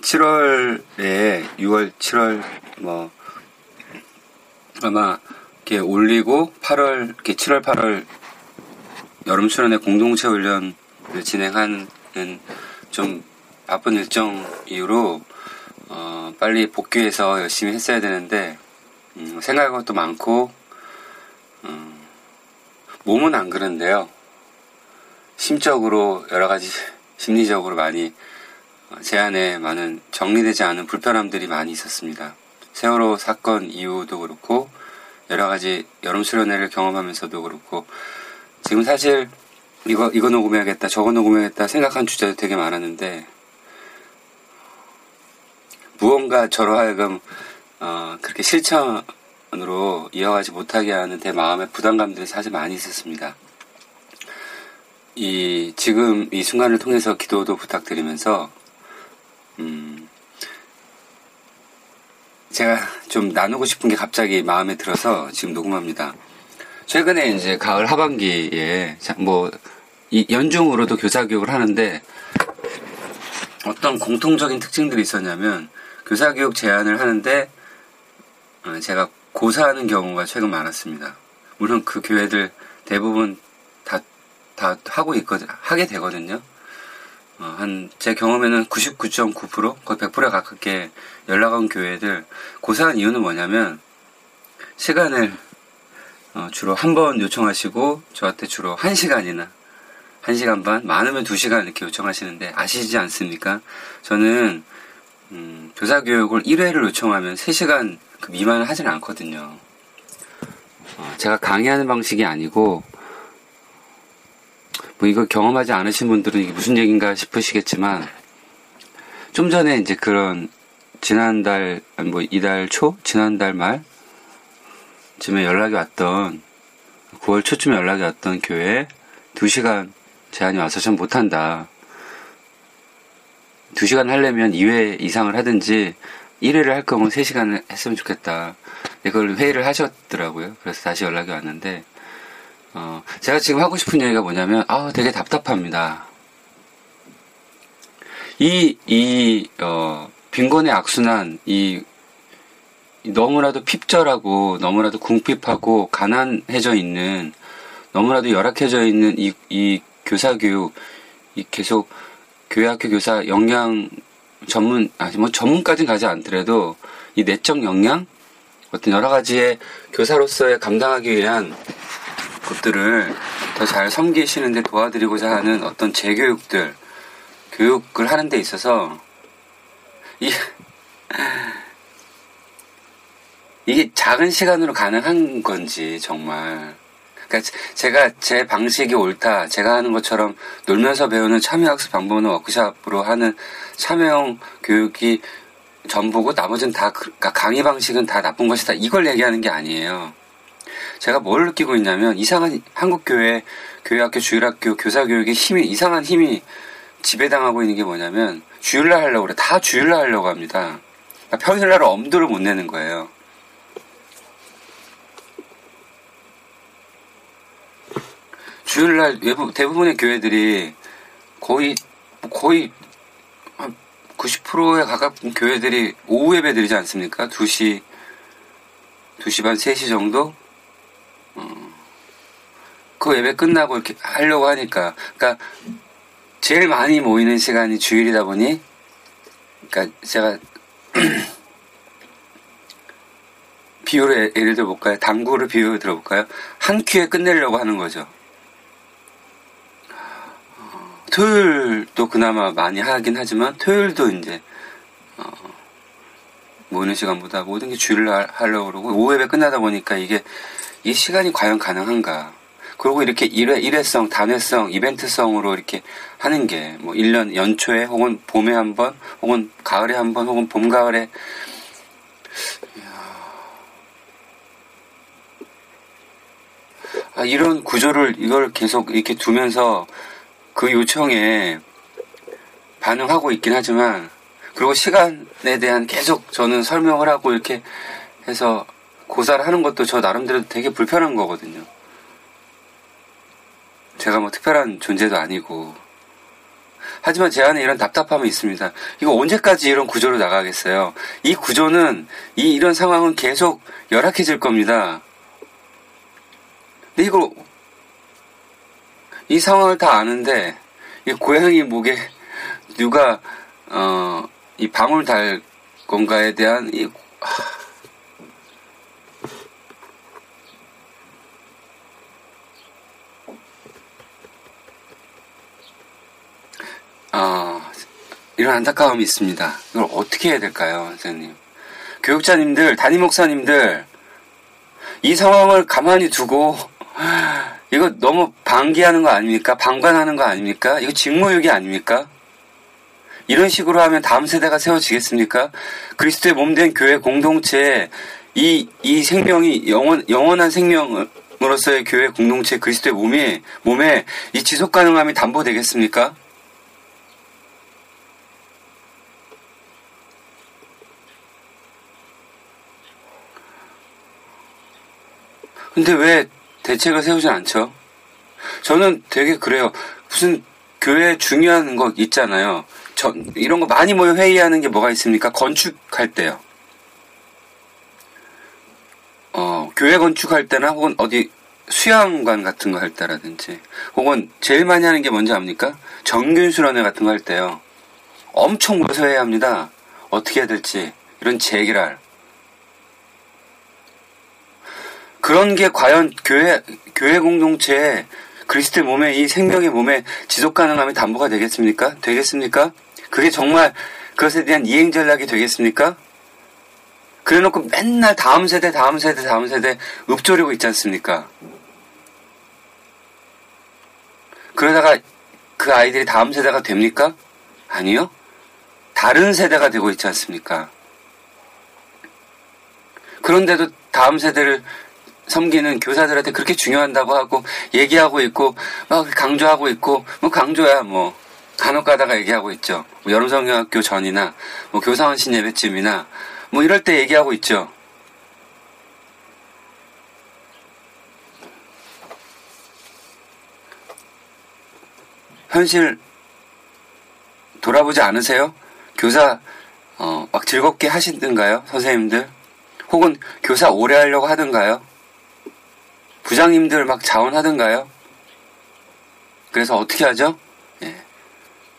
7월에 6월, 7월 뭐 아마 이렇게 올리고 8월 이렇게 7월, 8월 여름 출연의 공동체 훈련을 진행하는 좀 바쁜 일정 이후로 어, 빨리 복귀해서 열심히 했어야 되는데 음, 생각할 것도 많고 음, 몸은 안 그런데요. 심적으로 여러 가지 심리적으로 많이 어, 제 안에 많은 정리되지 않은 불편함들이 많이 있었습니다. 세월호 사건 이후도 그렇고 여러 가지 여름 수련회를 경험하면서도 그렇고 지금 사실 이거 이거 녹음해야겠다 저거 녹음해야겠다 생각한 주제도 되게 많았는데 무언가 저로 하여금 어, 그렇게 실천으로 이어가지 못하게 하는 제 마음의 부담감들이 사실 많이 있었습니다. 이 지금 이 순간을 통해서 기도도 부탁드리면서 음, 제가 좀 나누고 싶은 게 갑자기 마음에 들어서 지금 녹음합니다. 최근에 이제 가을 하반기에 자, 뭐이 연중으로도 교사 교육을 하는데 어떤 공통적인 특징들이 있었냐면 교사 교육 제안을 하는데 어, 제가 고사하는 경우가 최근 많았습니다. 물론 그 교회들 대부분 다, 다 하고 있거든, 하게 되거든요. 어, 한, 제 경험에는 99.9%? 거의 100%에 가깝게 연락 온 교회들, 고사한 이유는 뭐냐면, 시간을, 어, 주로 한 번 요청하시고, 저한테 주로 한 시간이나, 한 시간 반, 많으면 두 시간 이렇게 요청하시는데, 아시지 않습니까? 저는, 음, 교사 교육을 1회를 요청하면 3시간 그 미만을 하진 않거든요. 어, 제가 강의하는 방식이 아니고, 뭐 이거 경험하지 않으신 분들은 이게 무슨 얘기인가 싶으시겠지만, 좀 전에 이제 그런, 지난달, 뭐 이달 초? 지난달 말? 쯤에 연락이 왔던, 9월 초쯤에 연락이 왔던 교회에 2시간 제안이 와서 전 못한다. 2시간 하려면 2회 이상을 하든지 1회를 할 거면 3시간을 했으면 좋겠다. 이걸 회의를 하셨더라고요. 그래서 다시 연락이 왔는데, 어, 제가 지금 하고 싶은 얘기가 뭐냐면, 아, 되게 답답합니다. 이, 이, 어, 빈곤의 악순환, 이, 너무나도 핍절하고, 너무나도 궁핍하고, 가난해져 있는, 너무나도 열악해져 있는 이, 이 교사교육, 이 계속 교회학교 교사 역량 전문, 아니 뭐 전문까지는 가지 않더라도 이 내적 역량? 어떤 여러 가지의 교사로서의 감당하기 위한 것들을 더 잘 섬기시는데 도와드리고자 하는 어떤 재교육들, 교육을 하는 데 있어서 이, 이게 작은 시간으로 가능한 건지 정말 그러니까 제가 제 방식이 옳다. 제가 하는 것처럼 놀면서 배우는 참여학습 방법은 워크샵으로 하는 참여형 교육이 전부고 나머지는 다 그러니까 강의 방식은 다 나쁜 것이다. 이걸 얘기하는 게 아니에요. 제가 뭘 느끼고 있냐면 이상한 한국 교회 교회학교 주일학교 교사 교육의 힘이 이상한 힘이 지배당하고 있는 게 뭐냐면 주일날 하려고 그래. 다 주일날 하려고 합니다. 그러니까 평일날 엄두를 못 내는 거예요. 주일날 대부분의 교회들이 거의 거의 한 90%에 가까운 교회들이 오후 예배 드리지 않습니까? 2시 2시 반 3시 정도 어, 그 예배 끝나고 이렇게 하려고 하니까 그러니까 제일 많이 모이는 시간이 주일이다 보니 그러니까 제가 비유를 예를 들어볼까요? 당구를 비유 들어볼까요? 한 큐에 끝내려고 하는 거죠. 토요일도 그나마 많이 하긴 하지만 토요일도 이제 어, 모이는 시간보다 모든 게 주일로 하- 하려고 그러고 오후에 끝나다 보니까 이게 이 시간이 과연 가능한가? 그리고 이렇게 일회, 일회성, 단회성, 이벤트성으로 이렇게 하는 게, 뭐, 1년 연초에, 혹은 봄에 한 번, 혹은 가을에 한 번, 혹은 봄, 가을에. 아, 이런 구조를, 이걸 계속 이렇게 두면서 그 요청에 반응하고 있긴 하지만, 그리고 시간에 대한 계속 저는 설명을 하고 이렇게 해서 고사를 하는 것도 저 나름대로 되게 불편한 거거든요. 제가 뭐 특별한 존재도 아니고. 하지만 제 안에 이런 답답함이 있습니다. 이거 언제까지 이런 구조로 나가겠어요? 이 구조는, 이, 이런 상황은 계속 열악해질 겁니다. 근데 이걸, 이 상황을 다 아는데, 이 고양이 목에 누가, 어, 이 방울 달 건가에 대한 이, 아, 이런 안타까움이 있습니다. 이걸 어떻게 해야 될까요, 선생님? 교육자님들, 담임 목사님들, 이 상황을 가만히 두고, 이거 너무 방기하는 거 아닙니까? 방관하는 거 아닙니까? 이거 직무유기 아닙니까? 이런 식으로 하면 다음 세대가 세워지겠습니까? 그리스도의 몸된 교회 공동체에 이, 이 생명이 영원, 영원한 생명으로서의 교회 공동체 그리스도의 몸이, 몸에 이 지속 가능함이 담보되겠습니까? 근데 왜 대책을 세우지 않죠? 저는 되게 그래요. 무슨 교회 중요한 거 있잖아요. 저, 이런 거 많이 모여 회의하는 게 뭐가 있습니까? 건축할 때요. 어, 교회 건축할 때나 혹은 어디 수양관 같은 거 할 때라든지 혹은 제일 많이 하는 게 뭔지 압니까? 정균수련회 같은 거 할 때요. 엄청 모여서 회의합니다. 어떻게 해야 될지 이런 재결할 그런 게 과연 교회 교회 공동체에 그리스도의 몸에 이 생명의 몸에 지속 가능함이 담보가 되겠습니까? 되겠습니까? 그게 정말 그것에 대한 이행 전략이 되겠습니까? 그래놓고 맨날 다음 세대, 다음 세대, 다음 세대 읊조리고 있지 않습니까? 그러다가 그 아이들이 다음 세대가 됩니까? 아니요. 다른 세대가 되고 있지 않습니까? 그런데도 다음 세대를 섬기는 교사들한테 그렇게 중요한다고 하고 얘기하고 있고 막 강조하고 있고 뭐 강조야 뭐 간혹 가다가 얘기하고 있죠. 뭐 여름성경학교 전이나 뭐 교사원 신예배쯤이나 뭐 이럴 때 얘기하고 있죠. 현실 돌아보지 않으세요? 교사 어, 막 즐겁게 하시던가요? 선생님들? 혹은 교사 오래 하려고 하던가요? 부장님들 막 자원하던가요? 그래서 어떻게 하죠? 예.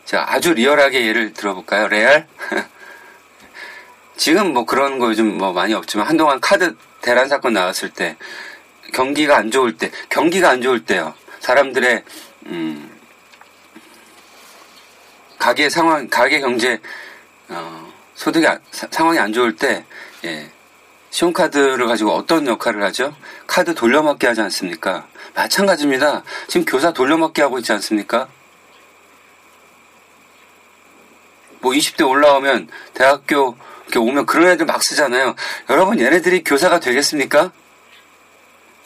제가 아주 리얼하게 예를 들어볼까요? 레알? 지금 뭐 그런 거 요즘 뭐 많이 없지만 한동안 카드 대란 사건 나왔을 때 경기가 안 좋을 때 경기가 안 좋을 때요. 사람들의 음, 가계 상황 가계 경제 어, 소득이 안- 사- 상황이 안 좋을 때 예. 신용카드를 가지고 어떤 역할을 하죠? 카드 돌려막기 하지 않습니까? 마찬가지입니다. 지금 교사 돌려막기 하고 있지 않습니까? 뭐 20대 올라오면 대학교 이렇게 오면 그런 애들 막 쓰잖아요. 여러분 얘네들이 교사가 되겠습니까?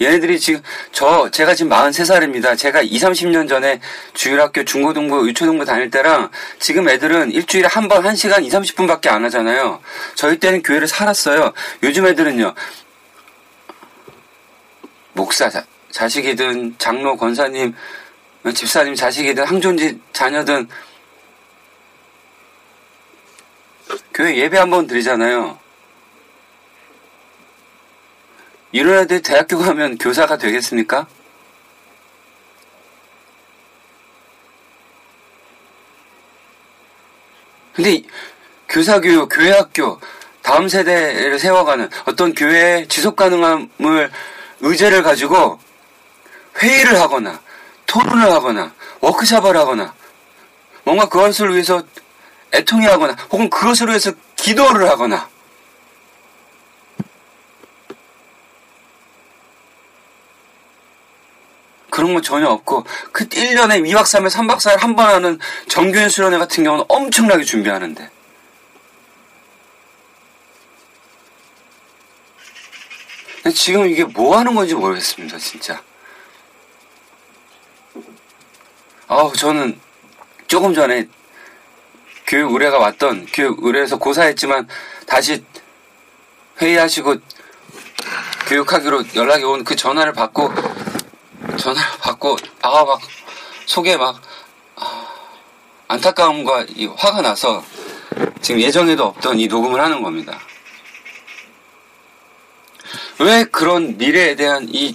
얘네들이 지금 저 제가 지금 43살입니다. 제가 2, 30년 전에 주일학교 중고등부 유초등부 다닐 때랑 지금 애들은 일주일에 한 번 1시간 2, 30분밖에 안 하잖아요. 저희 때는 교회를 살았어요. 요즘 애들은요. 목사 자, 자식이든 장로 권사님 집사님 자식이든 항존지 자녀든 교회 예배 한 번 드리잖아요. 이런 애들 대학교 가면 교사가 되겠습니까? 근데 이 교사 교육, 교회 학교 다음 세대를 세워가는 어떤 교회의 지속 가능함을 의제를 가지고 회의를 하거나 토론을 하거나 워크샵을 하거나 뭔가 그것을 위해서 애통해 하거나 혹은 그것을 위해서 기도를 하거나 그런 건 전혀 없고 그 1년에 2박 3일 3박 4일 한 번 하는 정규인 수련회 같은 경우는 엄청나게 준비하는데 지금 이게 뭐 하는 건지 모르겠습니다 진짜. 아우 저는 조금 전에 교육 의뢰가 왔던 교육 의뢰에서 고사했지만 다시 회의하시고 교육하기로 연락이 온 그 전화를 받고 전화를 받고 아가 막 속에 막 아, 안타까움과 이 화가 나서 지금 예정에도 없던 이 녹음을 하는 겁니다. 왜 그런 미래에 대한 이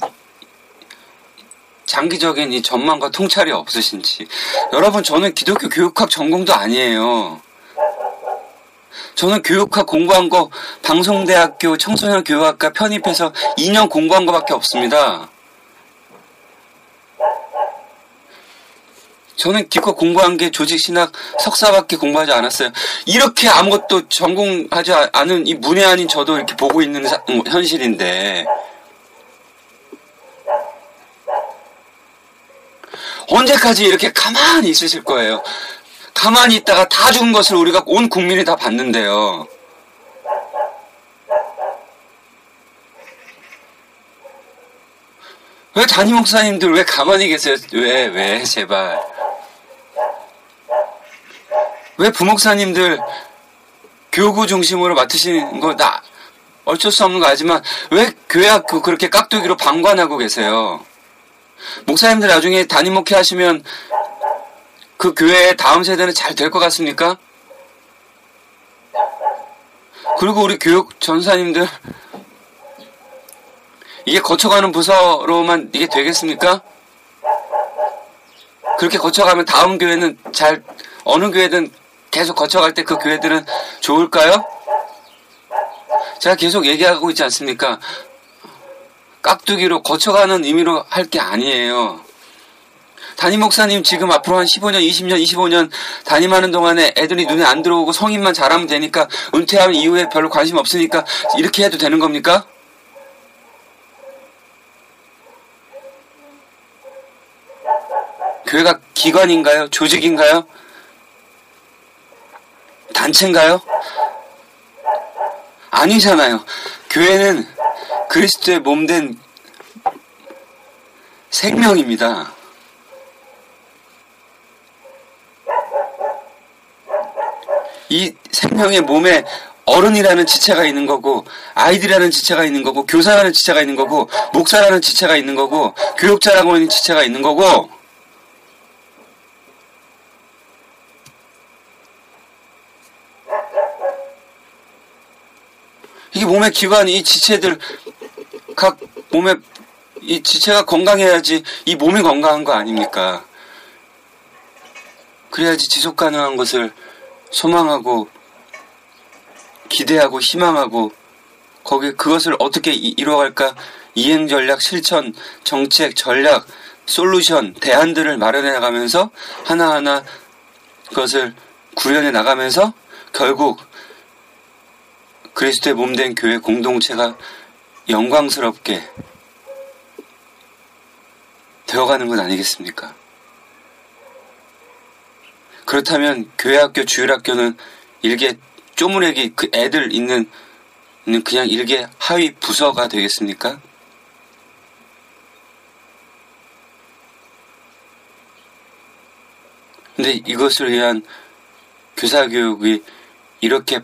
장기적인 이 전망과 통찰이 없으신지. 여러분, 저는 기독교 교육학 전공도 아니에요. 저는 교육학 공부한 거 방송대학교 청소년 교육학과 편입해서 2년 공부한 거밖에 없습니다. 저는 기껏 공부한 게 조직신학 석사밖에 공부하지 않았어요. 이렇게 아무것도 전공하지 않은 이 문외 아닌 저도 이렇게 보고 있는 사, 뭐, 현실인데 언제까지 이렇게 가만히 있으실 거예요? 가만히 있다가 다 죽은 것을 우리가 온 국민이 다 봤는데요. 왜 담임 목사님들 왜 가만히 계세요? 왜, 왜, 제발. 왜 부목사님들 교구 중심으로 맡으시는 거, 나, 어쩔 수 없는 거 알지만, 왜 교회 학교 그렇게 깍두기로 방관하고 계세요? 목사님들 나중에 담임 목회 하시면, 그 교회의 다음 세대는 잘 될 것 같습니까? 그리고 우리 교육 전사님들, 이게 거쳐가는 부서로만 이게 되겠습니까? 그렇게 거쳐가면 다음 교회는 잘, 어느 교회든 계속 거쳐갈 때 그 교회들은 좋을까요? 제가 계속 얘기하고 있지 않습니까? 깍두기로 거쳐가는 의미로 할 게 아니에요. 담임 목사님 지금 앞으로 한 15년, 20년, 25년 담임하는 동안에 애들이 눈에 안 들어오고 성인만 잘하면 되니까 은퇴하면 이후에 별로 관심 없으니까 이렇게 해도 되는 겁니까? 교회가 기관인가요? 조직인가요? 단체인가요? 아니잖아요. 교회는 그리스도의 몸된 생명입니다. 이 생명의 몸에 어른이라는 지체가 있는 거고, 아이들이라는 지체가 있는 거고, 교사라는 지체가 있는 거고, 목사라는 지체가 있는 거고, 교육자라고 하는 지체가 있는 거고, 이게 몸의 기관, 이 지체들, 각 몸의, 이 지체가 건강해야지 이 몸이 건강한 거 아닙니까? 그래야지 지속 가능한 것을 소망하고, 기대하고, 희망하고, 거기, 그것을 어떻게 이, 이뤄갈까? 이행 전략, 실천, 정책, 전략, 솔루션, 대안들을 마련해 나가면서 하나하나 그것을 구현해 나가면서 결국 그리스도의 몸된 교회 공동체가 영광스럽게 되어가는 것 아니겠습니까? 그렇다면 교회학교, 주일학교는 일개 쪼무레기 그 애들 있는 그냥 일개 하위 부서가 되겠습니까? 근데 이것을 위한 교사교육이 이렇게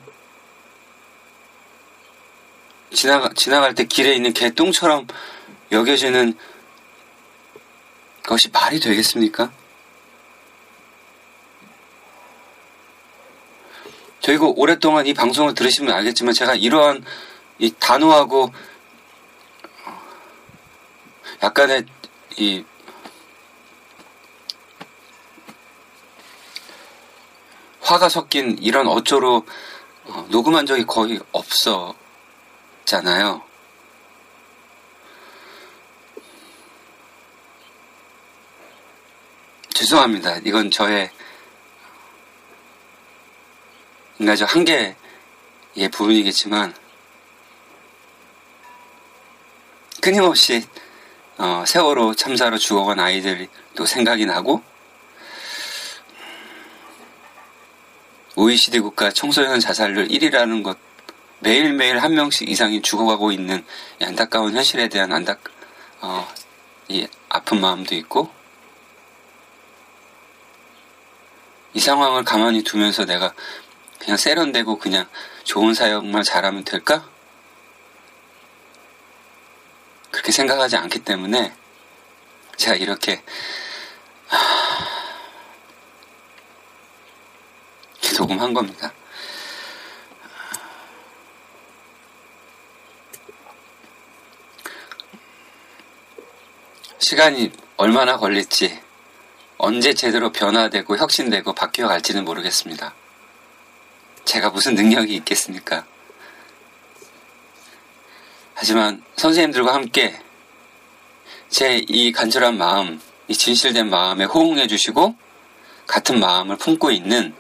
지나가, 지나갈 때 길에 있는 개똥처럼 여겨지는 것이 말이 되겠습니까? 저희가 오랫동안 이 방송을 들으시면 알겠지만 제가 이러한 이 단호하고 약간의 이 화가 섞인 이런 어조로 어, 녹음한 적이 거의 없 었잖아요. 죄송합니다. 이건 저의 인간적 한계의 부분이겠지만 끊임없이 어, 세월호 참사로 죽어간 아이들이 또 생각이 나고 OECD 국가 청소년 자살률 1위라는 것 매일매일 한 명씩 이상이 죽어가고 있는 이 안타까운 현실에 대한 안타 어, 이 아픈 마음도 있고 이 상황을 가만히 두면서 내가 그냥 세련되고 그냥 좋은 사역만 잘하면 될까? 그렇게 생각하지 않기 때문에 제가 이렇게 녹음한 겁니다. 시간이 얼마나 걸릴지, 언제 제대로 변화되고 혁신되고 바뀌어 갈지는 모르겠습니다. 제가 무슨 능력이 있겠습니까? 하지만 선생님들과 함께 제 이 간절한 마음, 이 진실된 마음에 호응해 주시고 같은 마음을 품고 있는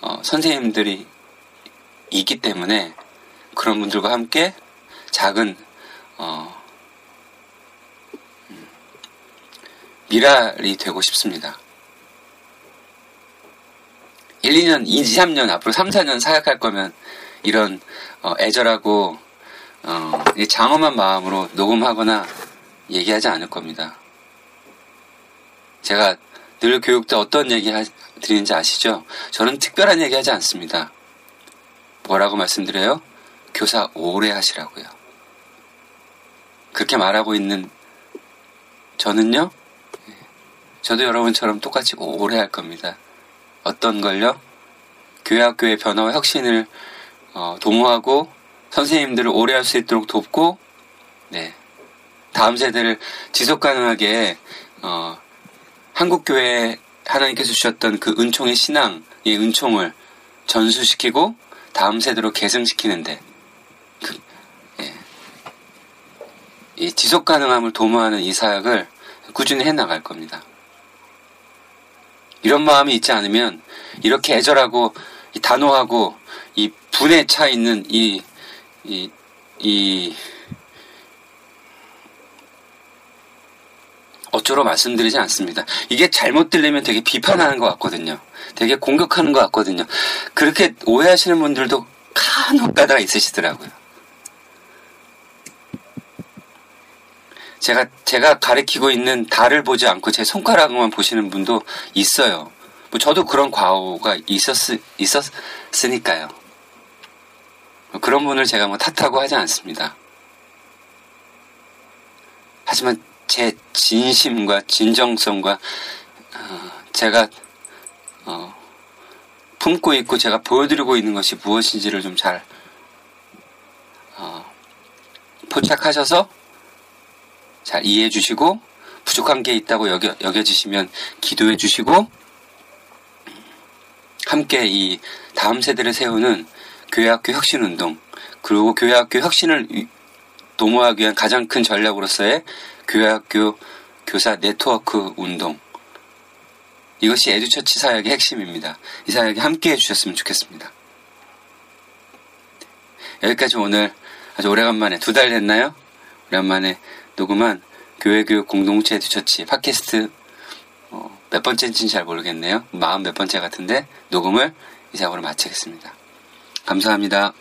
어, 선생님들이 있기 때문에 그런 분들과 함께 작은 어, 미랄이 되고 싶습니다. 1, 2년, 2, 3년, 앞으로 3, 4년 사역할 거면 이런 어, 애절하고 어, 장엄한 마음으로 녹음하거나 얘기하지 않을 겁니다. 제가 늘 교육 때 어떤 얘기 드리는지 아시죠? 저는 특별한 얘기 하지 않습니다. 뭐라고 말씀드려요? 교사 오래 하시라고요. 그렇게 말하고 있는 저는요, 저도 여러분처럼 똑같이 오래 할 겁니다. 어떤 걸요? 교회 학교의 변화와 혁신을 어, 도모하고 선생님들을 오래 할 수 있도록 돕고, 네. 다음 세대를 지속 가능하게, 어, 한국 교회 하나님께서 주셨던 그 은총의 신앙의 은총을 전수시키고, 다음 세대로 계승시키는데, 그, 예. 이 지속 가능함을 도모하는 이 사역을 꾸준히 해 나갈 겁니다. 이런 마음이 있지 않으면, 이렇게 애절하고, 단호하고, 이 분에 차 있는 이 이, 이, 어쩌로 말씀드리지 않습니다. 이게 잘못 들리면 되게 비판하는 것 같거든요. 되게 공격하는 것 같거든요. 그렇게 오해하시는 분들도 간혹 가다가 있으시더라고요. 제가, 제가 가리키고 있는 달을 보지 않고 제 손가락만 보시는 분도 있어요. 뭐 저도 그런 과오가 있었, 있었으니까요. 그런 분을 제가 뭐 탓하고 하지 않습니다. 하지만 제 진심과 진정성과 어, 제가 어, 품고 있고 제가 보여드리고 있는 것이 무엇인지를 좀잘 어, 포착하셔서 잘 이해해 주시고 부족한 게 있다고 여겨, 여겨지시면 기도해 주시고 함께 이 다음 세대를 세우는 교회학교 혁신운동, 그리고 교회학교 혁신을 도모하기 위한 가장 큰 전략으로서의 교회학교 교사 네트워크 운동. 이것이 에듀처치 사역의 핵심입니다. 이 사역에 함께 해 주셨으면 좋겠습니다. 여기까지 오늘 아주 오래간만에 두 달 됐나요? 오랜만에 녹음한 교회교육 공동체 에듀처치 팟캐스트 어, 몇 번째인지는 잘 모르겠네요. 마음 몇 번째 같은데 녹음을 이상으로 마치겠습니다. 감사합니다.